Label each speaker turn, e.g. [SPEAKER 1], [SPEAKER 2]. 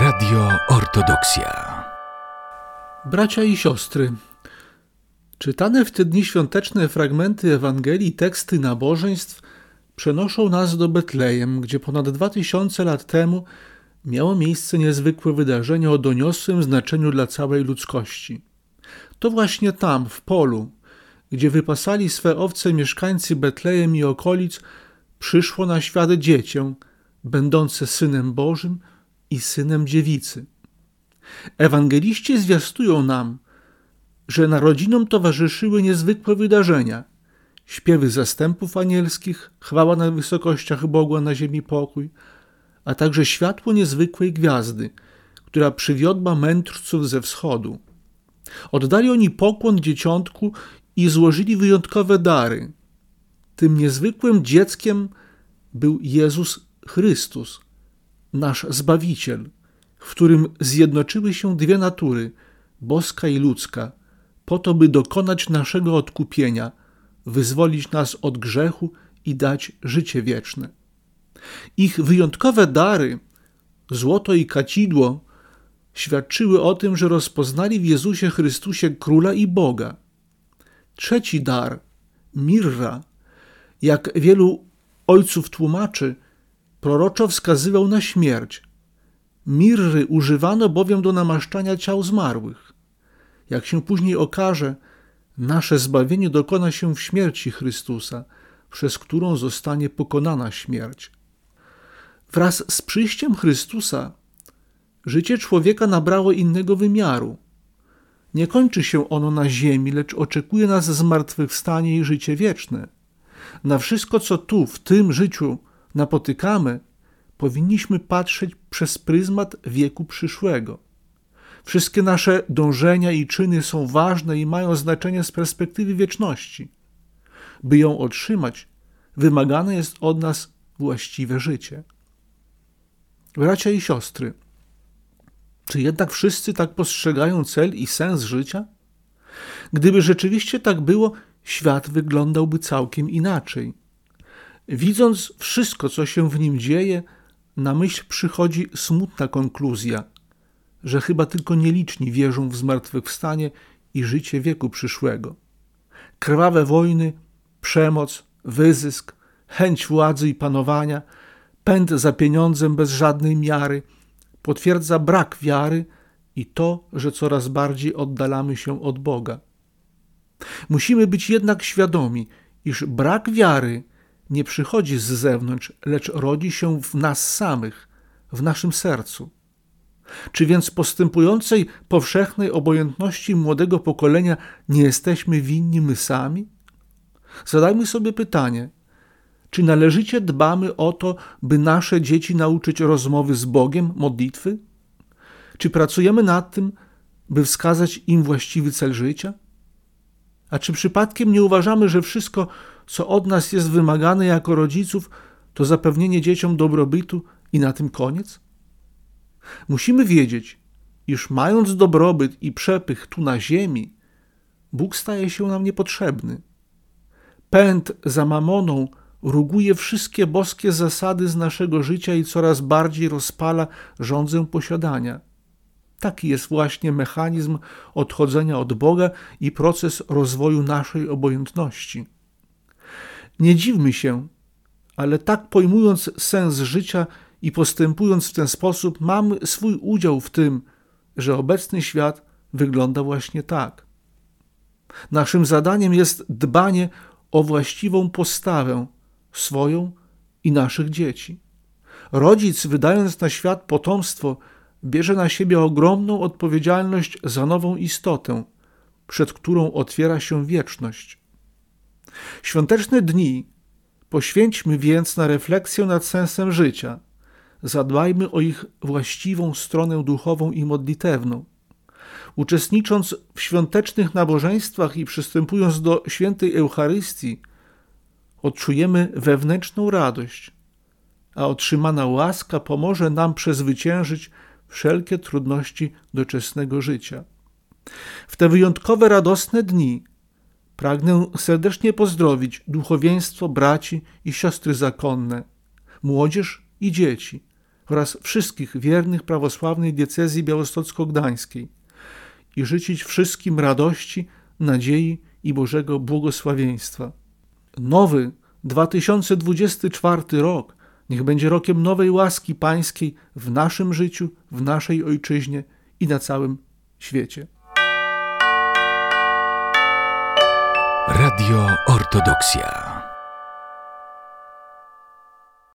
[SPEAKER 1] Radio Ortodoksja.
[SPEAKER 2] Bracia i siostry, czytane w te dni świąteczne fragmenty Ewangelii, teksty nabożeństw przenoszą nas do Betlejem, gdzie ponad dwa tysiące lat temu miało miejsce niezwykłe wydarzenie o doniosłym znaczeniu dla całej ludzkości. To właśnie tam, w polu, gdzie wypasali swe owce mieszkańcy Betlejem i okolic, przyszło na świat dziecię, będące synem Bożym i synem dziewicy. Ewangeliści zwiastują nam, że narodzinom towarzyszyły niezwykłe wydarzenia. Śpiewy zastępów anielskich, chwała na wysokościach Bogu, a na ziemi pokój, a także światło niezwykłej gwiazdy, która przywiodła mędrców ze wschodu. Oddali oni pokłon dzieciątku i złożyli wyjątkowe dary. Tym niezwykłym dzieckiem był Jezus Chrystus, nasz Zbawiciel, w którym zjednoczyły się dwie natury, boska i ludzka, po to, by dokonać naszego odkupienia, wyzwolić nas od grzechu i dać życie wieczne. Ich wyjątkowe dary, złoto i kacidło, świadczyły o tym, że rozpoznali w Jezusie Chrystusie Króla i Boga. Trzeci dar, mirra, jak wielu ojców tłumaczy, proroczo wskazywał na śmierć. Mirry używano bowiem do namaszczania ciał zmarłych. Jak się później okaże, nasze zbawienie dokona się w śmierci Chrystusa, przez którą zostanie pokonana śmierć. Wraz z przyjściem Chrystusa życie człowieka nabrało innego wymiaru. Nie kończy się ono na ziemi, lecz oczekuje nas zmartwychwstanie i życie wieczne. Na wszystko, co tu, w tym życiu napotykamy, powinniśmy patrzeć przez pryzmat wieku przyszłego. Wszystkie nasze dążenia i czyny są ważne i mają znaczenie z perspektywy wieczności. By ją otrzymać, wymagane jest od nas właściwe życie. Bracia i siostry, czy jednak wszyscy tak postrzegają cel i sens życia? Gdyby rzeczywiście tak było, świat wyglądałby całkiem inaczej. Widząc wszystko, co się w nim dzieje, na myśl przychodzi smutna konkluzja, że chyba tylko nieliczni wierzą w zmartwychwstanie i życie wieku przyszłego. Krwawe wojny, przemoc, wyzysk, chęć władzy i panowania, pęd za pieniądzem bez żadnej miary potwierdza brak wiary i to, że coraz bardziej oddalamy się od Boga. Musimy być jednak świadomi, iż brak wiary nie przychodzi z zewnątrz, lecz rodzi się w nas samych, w naszym sercu. Czy więc postępującej powszechnej obojętności młodego pokolenia nie jesteśmy winni my sami? Zadajmy sobie pytanie, czy należycie dbamy o to, by nasze dzieci nauczyć rozmowy z Bogiem, modlitwy? Czy pracujemy nad tym, by wskazać im właściwy cel życia? A czy przypadkiem nie uważamy, że wszystko, co od nas jest wymagane jako rodziców, to zapewnienie dzieciom dobrobytu i na tym koniec? Musimy wiedzieć, iż mając dobrobyt i przepych tu na ziemi, Bóg staje się nam niepotrzebny. Pęd za mamoną ruguje wszystkie boskie zasady z naszego życia i coraz bardziej rozpala rządzę posiadania. Taki jest właśnie mechanizm odchodzenia od Boga i proces rozwoju naszej obojętności. Nie dziwmy się, ale tak pojmując sens życia i postępując w ten sposób, mamy swój udział w tym, że obecny świat wygląda właśnie tak. Naszym zadaniem jest dbanie o właściwą postawę swoją i naszych dzieci. Rodzic, wydając na świat potomstwo, bierze na siebie ogromną odpowiedzialność za nową istotę, przed którą otwiera się wieczność. Świąteczne dni poświęćmy więc na refleksję nad sensem życia. Zadbajmy o ich właściwą stronę duchową i modlitewną. Uczestnicząc w świątecznych nabożeństwach i przystępując do świętej Eucharystii, odczujemy wewnętrzną radość, a otrzymana łaska pomoże nam przezwyciężyć wszelkie trudności doczesnego życia. W te wyjątkowe, radosne dni pragnę serdecznie pozdrowić duchowieństwo, braci i siostry zakonne, młodzież i dzieci, oraz wszystkich wiernych prawosławnej diecezji białostocko-gdańskiej i życzyć wszystkim radości, nadziei i Bożego błogosławieństwa. Nowy 2024 rok niech będzie rokiem nowej łaski pańskiej w naszym życiu, w naszej ojczyźnie i na całym świecie.
[SPEAKER 1] Radio Ortodoksja.